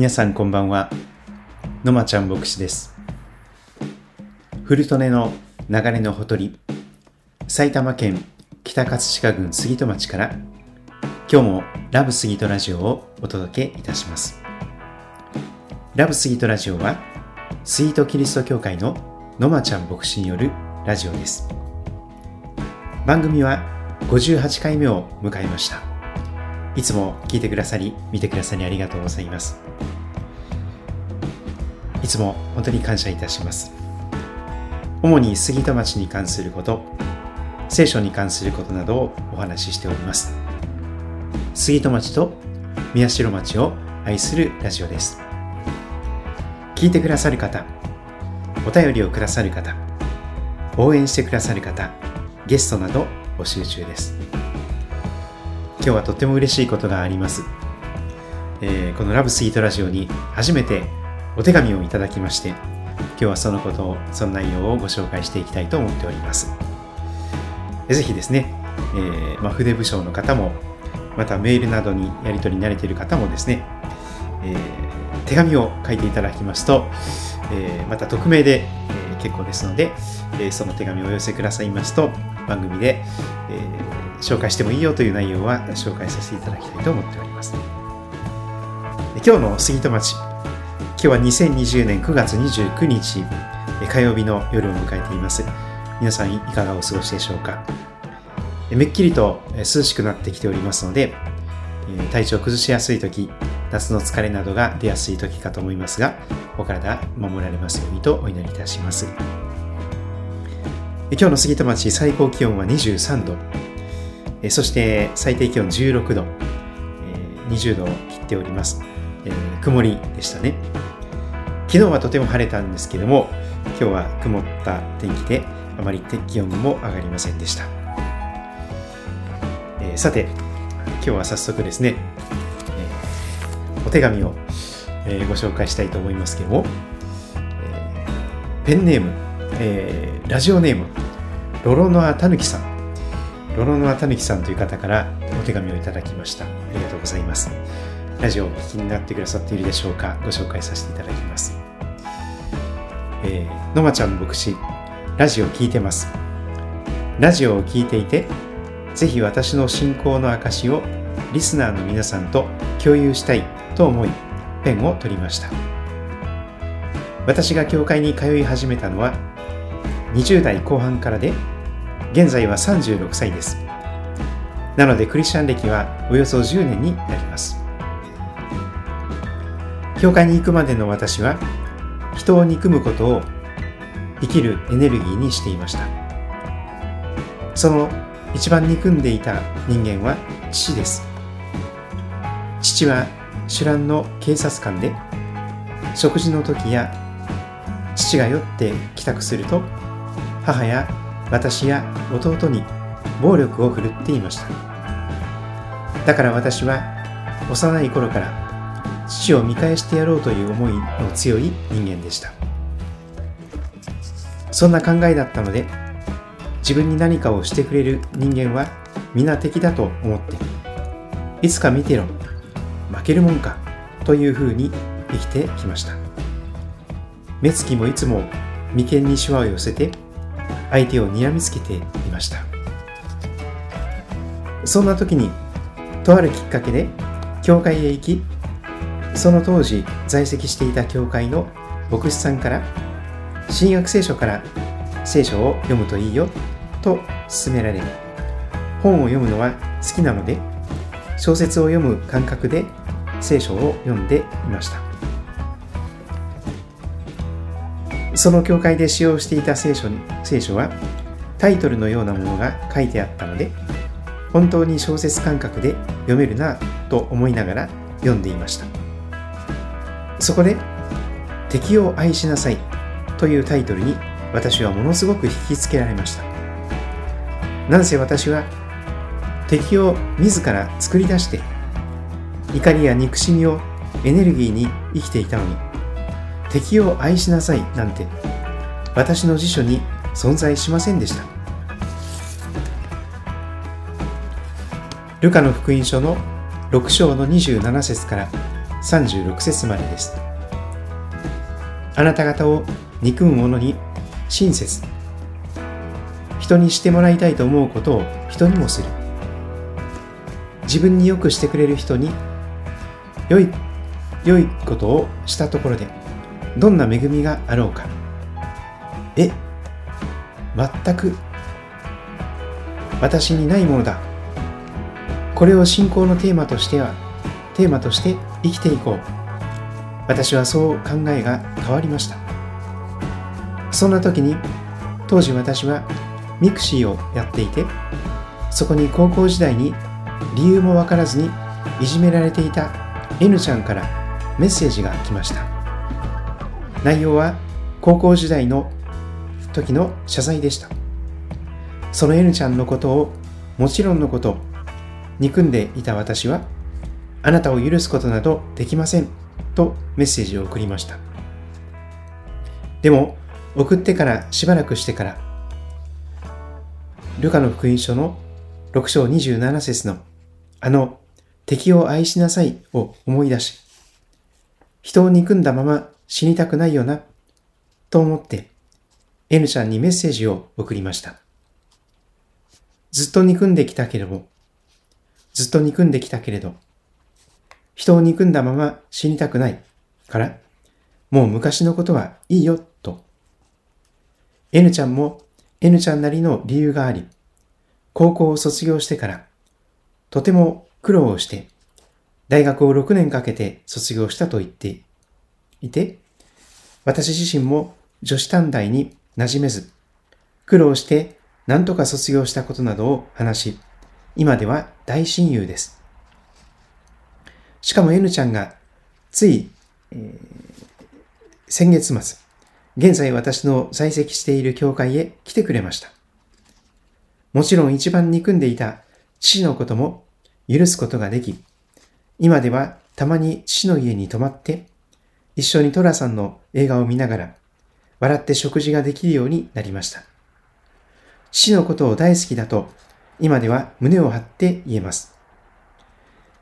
皆さんこんばんは。のまちゃん牧師です。古利根の流れのほとり埼玉県北葛飾郡杉戸町から今日もラブ杉戸ラジオをお届けいたします。ラブ杉戸ラジオはスイートキリスト教会ののまちゃん牧師によるラジオです。番組は58回目を迎えました。いつも聞いてくださり見てくださりありがとうございます。つも本当に感謝いたします。主に杉戸町に関すること聖書に関することなどをお話ししております。杉戸町と宮代町を愛するラジオです。聞いてくださる方お便りをくださる方応援してくださる方ゲストなど募集中です。今日はとっても嬉しいことがあります、えー、このラブスイートラジオに初めてお手紙をいただきまして今日はそのことをその内容をご紹介していきたいと思っております。ぜひですね、えー、まあ、筆部署の方もまたメールなどにやり取りに慣れている方もですね、えー、手紙を書いていただきますと、えー、また匿名で、え結構ですので、えその手紙をお寄せくださいますと番組で、え紹介してもいいよという内容は紹介させていただきたいと思っております。今日の杉戸町今日は2020年9月29日火曜日の夜を迎えています。皆さんいかがお過ごしでしょうか？めっきりと涼しくなってきておりますので体調を崩しやすい時夏の疲れなどが出やすい時かと思いますがお体守られますようにとお祈りいたします。今日の杉戸町最高気温は23度。そして最低気温16度。20度を切っております。曇りでしたね。昨日はとても晴れたんですけども今日は曇った天気であまり気温も上がりませんでした、えー、さて今日は早速ですね、えー、お手紙を、えー、ご紹介したいと思いますけども、えペンネーム、えラジオネームロロノアタヌキさん。ロロノアタヌキさんという方からお手紙をいただきました。ありがとうございます。ラジオをお聞きになってくださっているでしょうかご紹介させていただきます。えー、のまちゃん牧師、ラジオ聞いてます。ラジオを聞いていて、ぜひ私の信仰の証をリスナーの皆さんと共有したいと思い、ペンを取りました。私が教会に通い始めたのは20代後半からで、現在は36歳です。なのでクリスチャン歴はおよそ10年になります。教会に行くまでの私は人を憎むことを生きるエネルギーにしていました。その一番憎んでいた人間は父です。父は主覧の警察官で食事の時や父が酔って帰宅すると母や私や弟に暴力を振るっていました。だから私は幼い頃から父を見返してやろうという思いの強い人間でした。そんな考えだったので自分に何かをしてくれる人間は皆敵だと思っていつか見てろ負けるもんかというふうに生きてきました。目つきもいつも眉間にしわを寄せて相手を睨みつけていました。そんな時にとあるきっかけで教会へ行きその当時在籍していた教会の牧師さんから新約聖書から聖書を読むといいよと勧められ本を読むのは好きなので小説を読む感覚で聖書を読んでいました。その教会で使用していた聖書に聖書はタイトルのようなものが書いてあったので本当に小説感覚で読めるなと思いながら読んでいました。そこで「敵を愛しなさい」というタイトルに私はものすごく引きつけられました。なんせ私は敵を自ら作り出して怒りや憎しみをエネルギーに生きていたのに敵を愛しなさいなんて私の辞書に存在しませんでした。ルカの福音書の6章の27節から36節までです。あなた方を憎む者に親切。人にしてもらいたいと思うことを人にもする。自分によくしてくれる人に良い良いことをしたところでどんな恵みがあろうか。え、全く私にないものだ。これを信仰のテーマとしては、テーマとして生きていこう。私はそう考えが変わりました。そんな時に、当時私は mixi をやっていて、そこに高校時代に理由もわからずにいじめられていた N ちゃんからメッセージが来ました。内容は高校時代の時の謝罪でした。その N ちゃんのことをもちろんのこと憎んでいた私はあなたを許すことなどできませんとメッセージを送りました。でも送ってからしばらくしてからルカの福音書の6章27節のあの敵を愛しなさいを思い出し人を憎んだまま死にたくないよなと思って N ちゃんにメッセージを送りました。ずっと憎んできたけれども、ずっと憎んできたけれど、人を憎んだまま死にたくないから、もう昔のことはいいよ、と。N ちゃんも N ちゃんなりの理由があり、高校を卒業してから、とても苦労をして、大学を6年かけて卒業したと言っていて、私自身も女子短大に馴染めず、苦労して何とか卒業したことなどを話し、今では大親友です。しかも N ちゃんがつい、えー、先月末、現在私の在籍している教会へ来てくれました。もちろん一番憎んでいた父のことも許すことができ、今ではたまに父の家に泊まって、一緒にトラさんの映画を見ながら、笑って食事ができるようになりました。父のことを大好きだと、今では胸を張って言えます。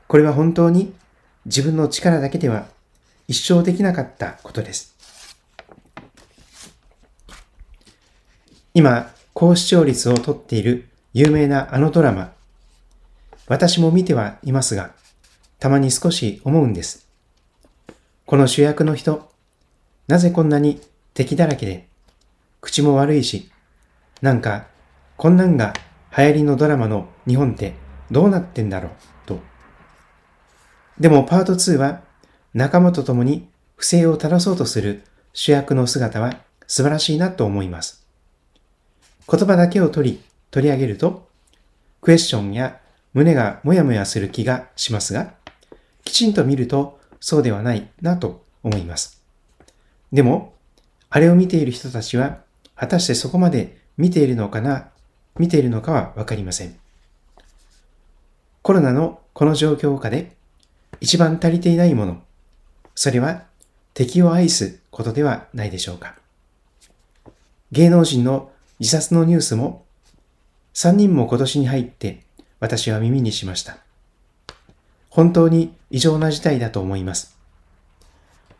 これは本当に自分の力だけでは一生できなかったことです。今、高視聴率をとっている有名なあのドラマ、私も見てはいますが、たまに少し思うんです。この主役の人、なぜこんなに敵だらけで、口も悪いし、なんか、こんなんが流行りのドラマの日本ってどうなってんだろう、でもパート2は仲間と共に不正を正そうとする主役の姿は素晴らしいなと思います。言葉だけを取り、取り上げると、クエスチョンや胸がもやもやする気がしますが、きちんと見るとそうではないなと思います。でも、あれを見ている人たちは、果たしてそこまで見ているのかな、見ているのかはわかりません。コロナのこの状況下で一番足りていないもの、それは敵を愛すことではないでしょうか。芸能人の自殺のニュースも3人も今年に入って私は耳にしました。本当に異常な事態だと思います。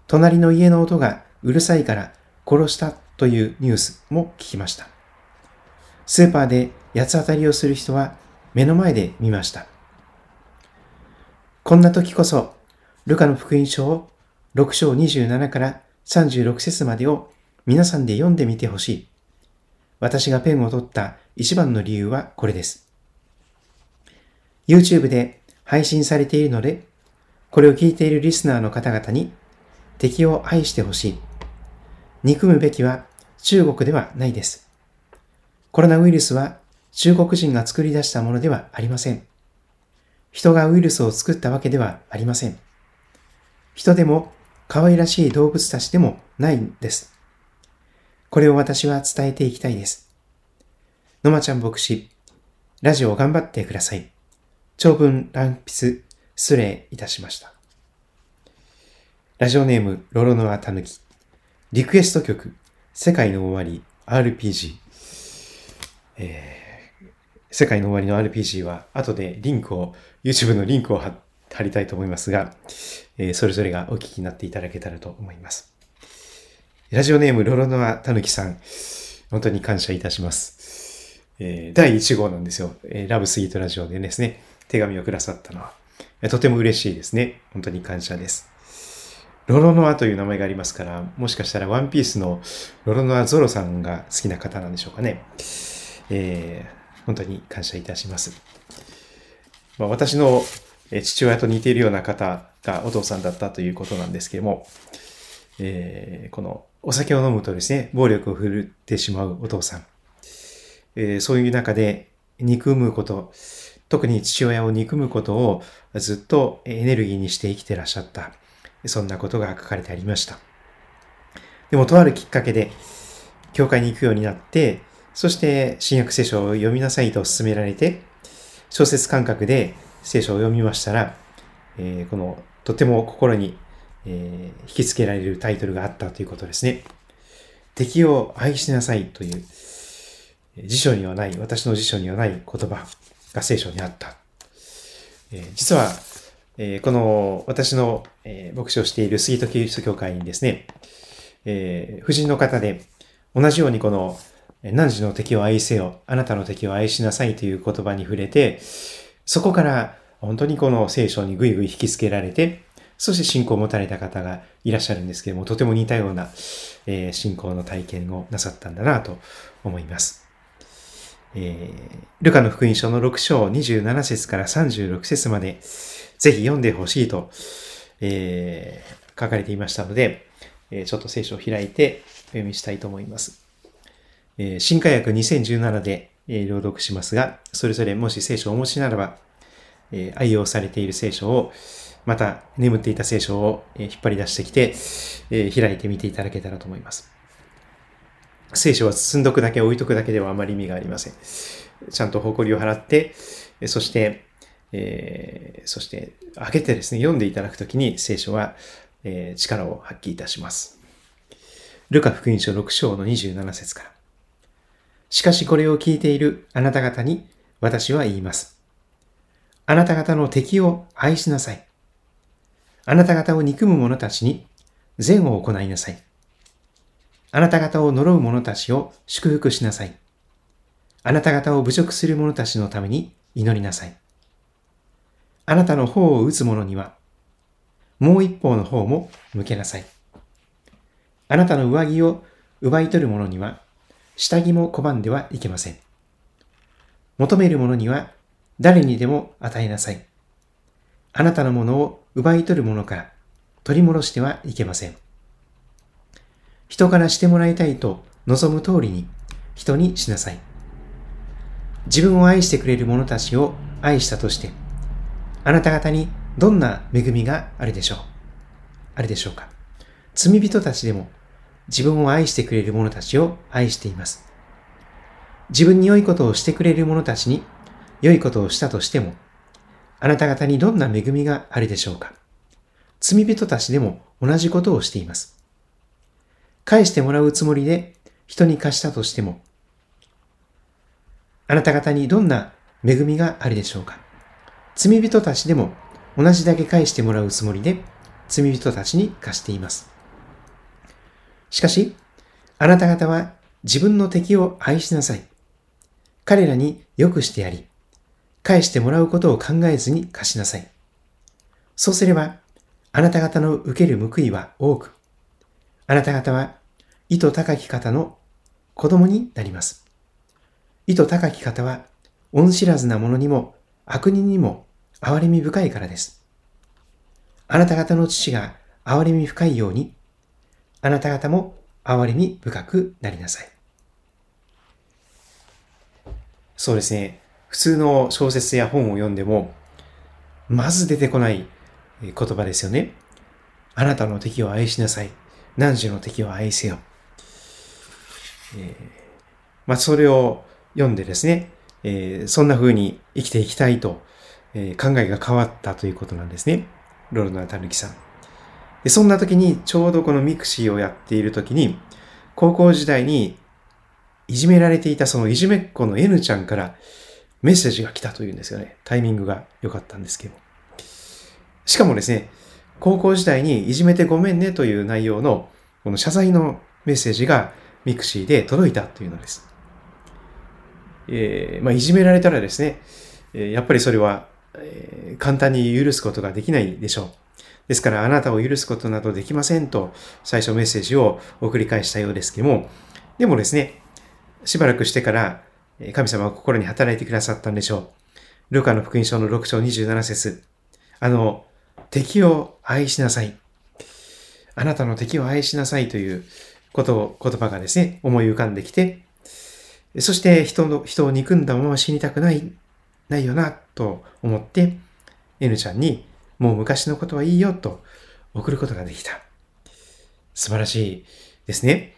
隣の家の音がうるさいから殺したというニュースも聞きました。スーパーで八つ当たりをする人は目の前で見ました。こんな時こそ、ルカの福音書を6章27から36節までを皆さんで読んでみてほしい。私がペンを取った一番の理由はこれです。YouTube で配信されているので、これを聞いているリスナーの方々に敵を愛してほしい。憎むべきは中国ではないです。コロナウイルスは中国人が作り出したものではありません。人がウイルスを作ったわけではありません。人でも可愛らしい動物たちでもないんです。これを私は伝えていきたいです。のまちゃん牧師、ラジオ頑張ってください。長文乱筆失礼いたしました。ラジオネーム、ロロノアタヌキ。リクエスト曲、世界の終わり RPG。えー、世界の終わりの RPG は、後でリンクを、YouTube のリンクを貼りたいと思いますが、えー、それぞれがお聞きになっていただけたらと思います。ラジオネームロロノアたぬきさん、本当に感謝いたします。えー、第1号なんですよ。えー、ラブスイートラジオでですね、手紙をくださったのは、とても嬉しいですね。本当に感謝です。ロロノアという名前がありますから、もしかしたらワンピースのロロノアゾロさんが好きな方なんでしょうかね。えー、本当に感謝いたします。まあ、私の父親と似ているような方がお父さんだったということなんですけれども、えー、このお酒を飲むとですね、暴力を振るってしまうお父さん。えー、そういう中で憎むこと、特に父親を憎むことをずっとエネルギーにして生きてらっしゃった。そんなことが書かれてありました。でも、とあるきっかけで、教会に行くようになって、そして新約聖書を読みなさいと勧められて、小説感覚で聖書を読みましたら、えー、このとても心にえー、引きつけられるタイトルがあったということですね。敵を愛しなさいという辞書にはない、私の辞書にはない言葉が聖書にあった。えー、実は、え、この私の、え牧師をしている杉戸キリスト教会にですね、え婦人の方で同じようにこの何時の敵を愛せよ、あなたの敵を愛しなさいという言葉に触れて、そこから本当にこの聖書にぐいぐい引きつけられて、そして信仰を持たれた方がいらっしゃるんですけども、とても似たような、えー、信仰の体験をなさったんだなと思います。えー、ルカの福音書の6章27節から36節まで、ぜひ読んでほしいと、えー、書かれていましたので、え、ちょっと聖書を開いてお読みしたいと思います。えー、新科学2017で、えー、朗読しますが、それぞれもし聖書をお持ちならば、えー、愛用されている聖書を、また眠っていた聖書をえ引っ張り出してきて、え開いてみていただけたらと思います。聖書は積んどくだけ置いとくだけではあまり意味がありません。ちゃんと誇りを払って、そして、えー、そして開けてですね、読んでいただくときに聖書は、えー、力を発揮いたします。ルカ福音書6章の27節から。しかしこれを聞いているあなた方に私は言います。あなた方の敵を愛しなさい。あなた方を憎む者たちに善を行いなさい。あなた方を呪う者たちを祝福しなさい。あなた方を侮辱する者たちのために祈りなさい。あなたの方を打つ者には、もう一方の方も向けなさい。あなたの上着を奪い取る者には、下着も拒んではいけません。求める者には、誰にでも与えなさい。あなたのものを奪い取るものから取り戻してはいけません。人からしてもらいたいと望む通りに人にしなさい。自分を愛してくれる者たちを愛したとして、あなた方にどんな恵みがあるでしょうあるでしょうか罪人たちでも自分を愛してくれる者たちを愛しています。自分に良いことをしてくれる者たちに良いことをしたとしても、あなた方にどんな恵みがあるでしょうか罪人たちでも同じことをしています。返してもらうつもりで人に貸したとしても、あなた方にどんな恵みがあるでしょうか罪人たちでも同じだけ返してもらうつもりで罪人たちに貸しています。しかし、あなた方は自分の敵を愛しなさい。彼らに良くしてやり、返してもらうことを考えずに貸しなさい。そうすれば、あなた方の受ける報いは多く、あなた方は意図高き方の子供になります。意図高き方は、恩知らずな者にも悪人にも憐れみ深いからです。あなた方の父が憐れみ深いように、あなた方も憐れみ深くなりなさい。そうですね。普通の小説や本を読んでも、まず出てこない言葉ですよね。あなたの敵を愛しなさい。汝の敵を愛せよ。えー、まあ、それを読んでですね、えー、そんな風に生きていきたいと、えー、考えが変わったということなんですね。ロルナ・タヌキさん。そんな時に、ちょうどこの mixi をやっている時に、高校時代にいじめられていたそのいじめっ子の N ちゃんから、メッセージが来たというんですよね。タイミングが良かったんですけど。しかもですね、高校時代にいじめてごめんねという内容のこの謝罪のメッセージがミクシーで届いたというのです。えー、まあ、いじめられたらですね、やっぱりそれは、簡単に許すことができないでしょう。ですから、あなたを許すことなどできませんと、最初メッセージを送り返したようですけども、でもですね、しばらくしてから、神様は心に働いてくださったんでしょう。ルカの福音書の6章27節あの、敵を愛しなさい。あなたの敵を愛しなさいということを言葉がですね、思い浮かんできて、そして人の、人を憎んだまま死にたくない、ないよな、と思って、N ちゃんに、もう昔のことはいいよ、と送ることができた。素晴らしいですね。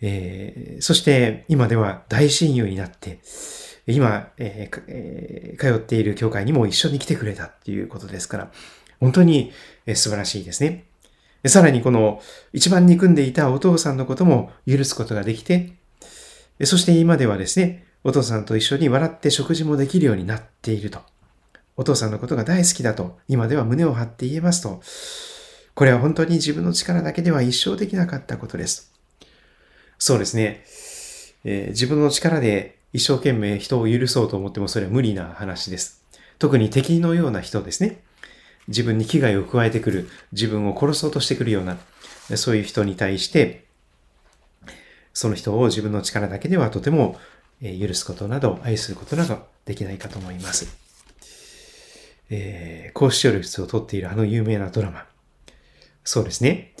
えー、そして今では大親友になって、今、えーえー、通っている教会にも一緒に来てくれたっていうことですから、本当に素晴らしいですね。さらにこの一番憎んでいたお父さんのことも許すことができて、そして今ではですね、お父さんと一緒に笑って食事もできるようになっていると。お父さんのことが大好きだと、今では胸を張って言えますと、これは本当に自分の力だけでは一生できなかったことです。そうですね。えー、自分の力で一生懸命人を許そうと思ってもそれは無理な話です。特に敵のような人ですね。自分に危害を加えてくる、自分を殺そうとしてくるような、そういう人に対して、その人を自分の力だけではとても許すことなど、愛することなどできないかと思います。えー、高視聴率をとっているあの有名なドラマ。そうですね。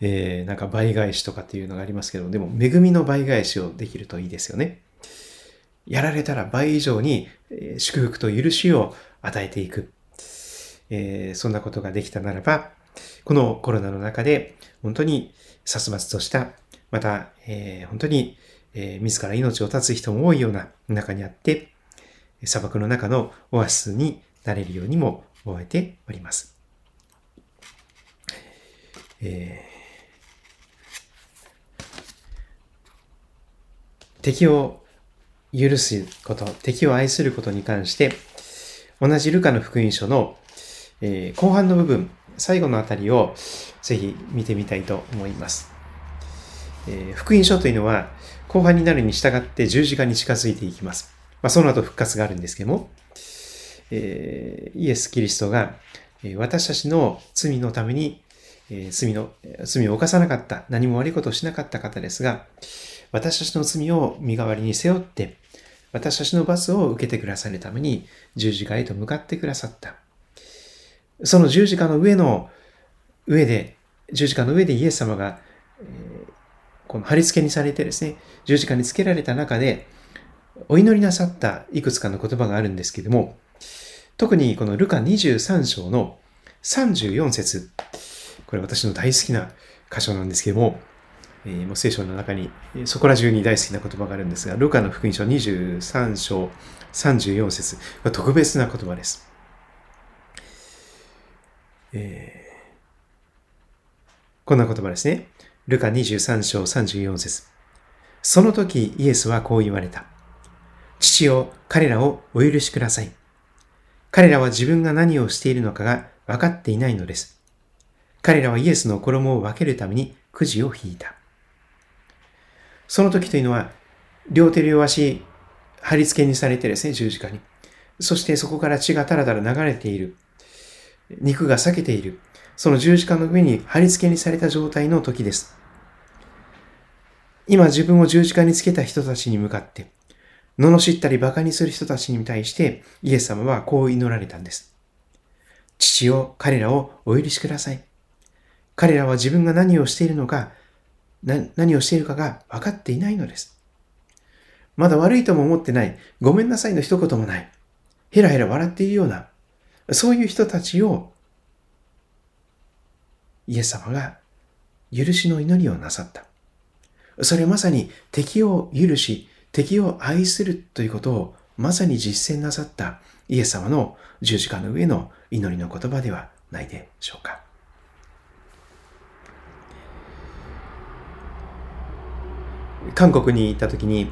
えー、なんか倍返しとかっていうのがありますけど、でも恵みの倍返しをできるといいですよね。やられたら倍以上に祝福と許しを与えていく。えー、そんなことができたならば、このコロナの中で本当に殺伐とした、また、えー、本当に、えー、自ら命を絶つ人も多いような中にあって、砂漠の中のオアシスになれるようにも覚えております。えー、敵を許すこと、敵を愛することに関して、同じルカの福音書のえー、後半の部分、最後のあたりをぜひ見てみたいと思います。えー、福音書というのは、後半になるに従って十字架に近づいていきます。まあ、その後復活があるんですけども、え、イエス・キリストが、え私たちの罪のために、え罪の、罪を犯さなかった、何も悪いことをしなかった方ですが、私たちの罪を身代わりに背負って、私たちの罰を受けてくださるために十字架へと向かってくださった。その十字架の上の上で、十字架の上でイエス様が、えー、この貼り付けにされてですね、十字架につけられた中で、お祈りなさったいくつかの言葉があるんですけども、特にこのルカ23章の34節これ私の大好きな箇所なんですけども、えー、もう聖書の中にそこら中に大好きな言葉があるんですが、ルカの福音書23章34節は特別な言葉です。えー、こんな言葉ですね。ルカ23章34節その時イエスはこう言われた。父よ、彼らをお許しください。彼らは自分が何をしているのかが分かっていないのです。彼らはイエスの衣を分けるためにくじを引いた。その時というのは、両手両足、貼り付けにされてですね、十字架に。そしてそこから血がたらたら流れている。肉が裂けている。その十字架の上に貼り付けにされた状態の時です。今自分を十字架につけた人たちに向かって、罵ったり馬鹿にする人たちに対してイエス様はこう祈られたんです。父よ、彼らをお許しください。彼らは自分が何をしているのか、何をしているかが分かっていないのです。まだ悪いとも思ってない、ごめんなさいの一言もない、ヘラヘラ笑っているような、そういう人たちをイエス様が許しの祈りをなさった。それまさに敵を許し、敵を愛するということをまさに実践なさったイエス様の十字架の上の祈りの言葉ではないでしょうか。韓国に行った時に、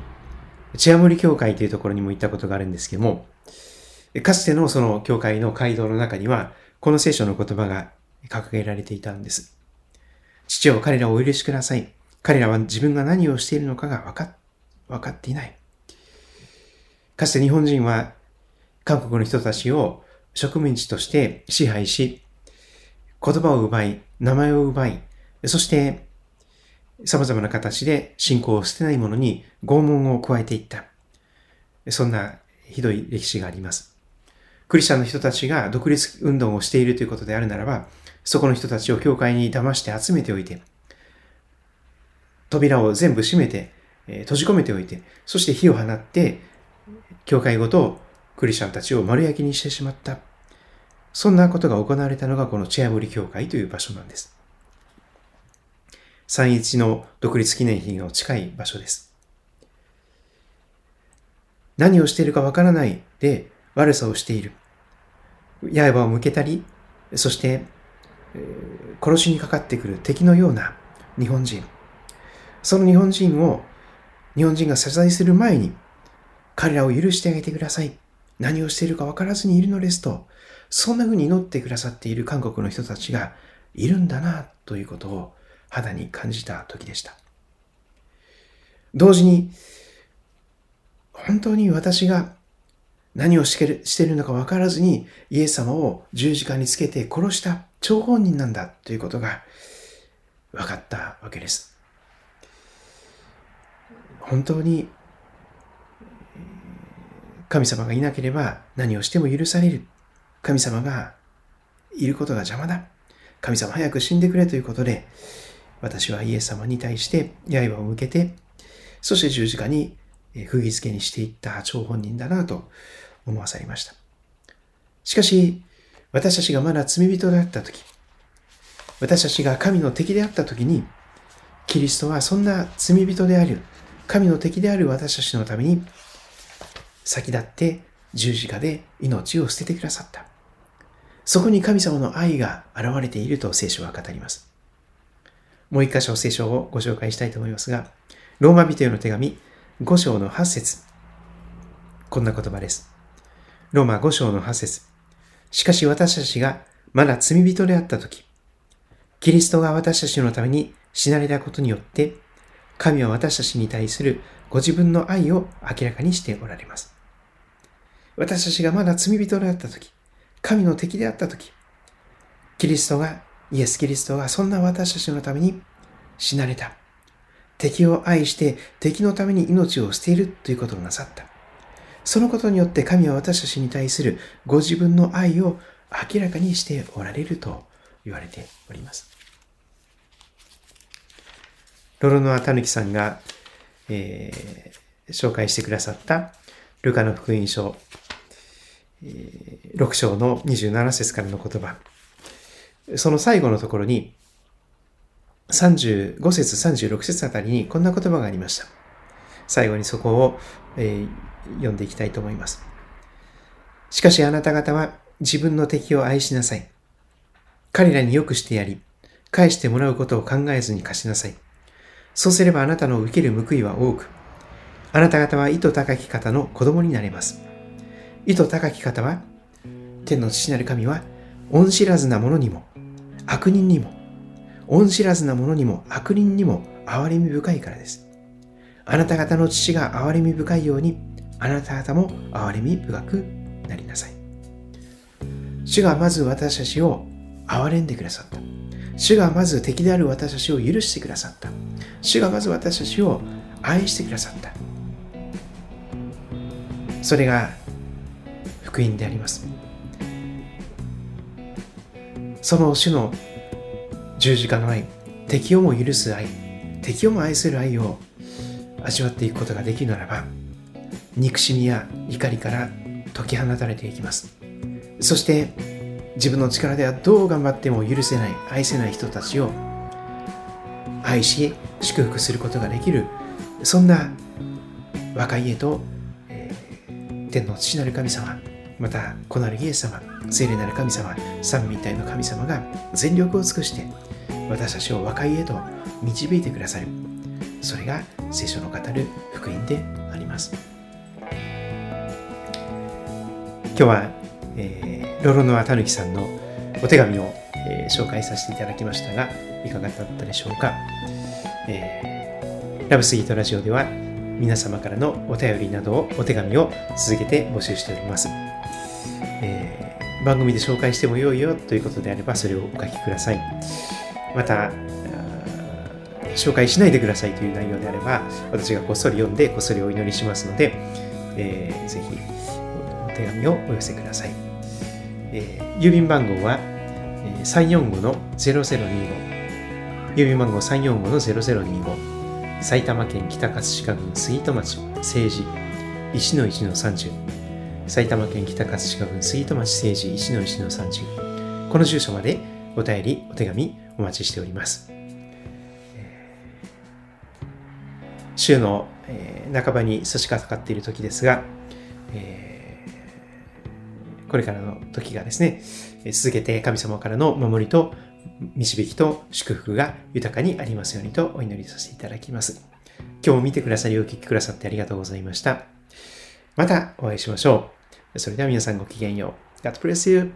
チアムリ教会というところにも行ったことがあるんですけども、かつてのその教会の街道の中には、この聖書の言葉が掲げられていたんです。父を彼らをお許しください。彼らは自分が何をしているのかが分かっ分かっていない。かつて日本人は韓国の人たちを植民地として支配し、言葉を奪い、名前を奪い、そして様々な形で信仰を捨てない者に拷問を加えていった。そんなひどい歴史があります。クリスチャンの人たちが独立運動をしているということであるならば、そこの人たちを教会に騙して集めておいて、扉を全部閉めて、え閉じ込めておいて、そして火を放って、教会ごとクリスチャンたちを丸焼きにしてしまった。そんなことが行われたのがこのチェアブリ教会という場所なんです。三一の独立記念碑の近い場所です。何をしているかわからないで悪さをしている。刃を向けたり、そして、殺しにかかってくる敵のような日本人。その日本人を、日本人が謝罪する前に、彼らを許してあげてください。何をしているか分からずにいるのですと、そんな風に祈ってくださっている韓国の人たちがいるんだな、ということを肌に感じた時でした。同時に、本当に私が何をしてるしてるのか分からずにイエス様を十字架につけて殺した張本人なんだということが分かったわけです。本当に神様がいなければ何をしても許される。神様がいることが邪魔だ。神様早く死んでくれということで、私はイエス様に対して刃を向けて、そして十字架に釘付けにしていった張本人だなと思わされました。しかし、私たちがまだ罪人であったとき、私たちが神の敵であったときに、キリストはそんな罪人である、神の敵である私たちのために、先立って十字架で命を捨ててくださった。そこに神様の愛が現れていると聖書は語ります。もう一箇所聖書をご紹介したいと思いますが、ローマ人への手紙5章の8節こんな言葉です。ローマ5章の8節しかし私たちがまだ罪人であったとき、キリストが私たちのために死なれたことによって、神は私たちに対するご自分の愛を明らかにしておられます。私たちがまだ罪人であったとき、神の敵であったとき、キリストが、イエス・キリストがそんな私たちのために死なれた。敵を愛して敵のために命を捨ているということをなさった。そのことによって神は私たちに対するご自分の愛を明らかにしておられると言われております。ロロノアタヌキさんが、えー、紹介してくださったルカの福音書、えー、6章の27節からの言葉。その最後のところに、35節36節あたりにこんな言葉がありました。最後にそこを、えー、読んでいきたいと思います。しかしあなた方は自分の敵を愛しなさい。彼らに良くしてやり、返してもらうことを考えずに貸しなさい。そうすればあなたの受ける報いは多く、あなた方は意図高き方の子供になれます。意図高き方は、天の父なる神は、恩知らずな者にも、悪人にも、恩知らずな者にも悪人にも憐れみ深いからです。あなた方の父が憐れみ深いように、あなた方も憐れみ深くなりなさい。主がまず私たちを憐れんでくださった。主がまず敵である私たちを許してくださった。主がまず私たちを愛してくださった。それが福音であります。その主の十字架の愛、敵をも許す愛、敵をも愛する愛を味わっていくことができるならば、憎しみや怒りから解き放たれていきます。そして自分の力ではどう頑張っても許せない、愛せない人たちを愛し祝福することができる、そんな若い家と、えー、天の父なる神様、また子なるイエス様、聖霊なる神様、三位一体の神様が全力を尽くして私たちを若いへと導いてくださる。それが聖書の語る福音であります。今日は、えー、ロロノアタヌキさんのお手紙を、えー、紹介させていただきましたが、いかがだったでしょうか？えー、ラブスギートラジオでは、皆様からのお便りなどを、お手紙を続けて募集しております。えー、番組で紹介してもよいよということであれば、それをお書きください。また、紹介しないでくださいという内容であれば、私がこっそり読んで、こっそりお祈りしますので、えー、ぜひお手紙をお寄せください。えー、郵便番号は、えー、345-0025。郵便番号345-0025。埼玉県北葛飾郡杉戸町政治1の1の30。埼玉県北葛飾郡杉戸町政治1の1の30。この住所までお便り、お手紙お待ちしております。週の、えー、半ばに差し掛かっている時ですが、えー、これからの時がですね、続けて神様からの守りと導きと祝福が豊かにありますようにとお祈りさせていただきます。今日も見てくださりお聴きくださってありがとうございました。またお会いしましょう。それでは皆さんごきげんよう。God bless you.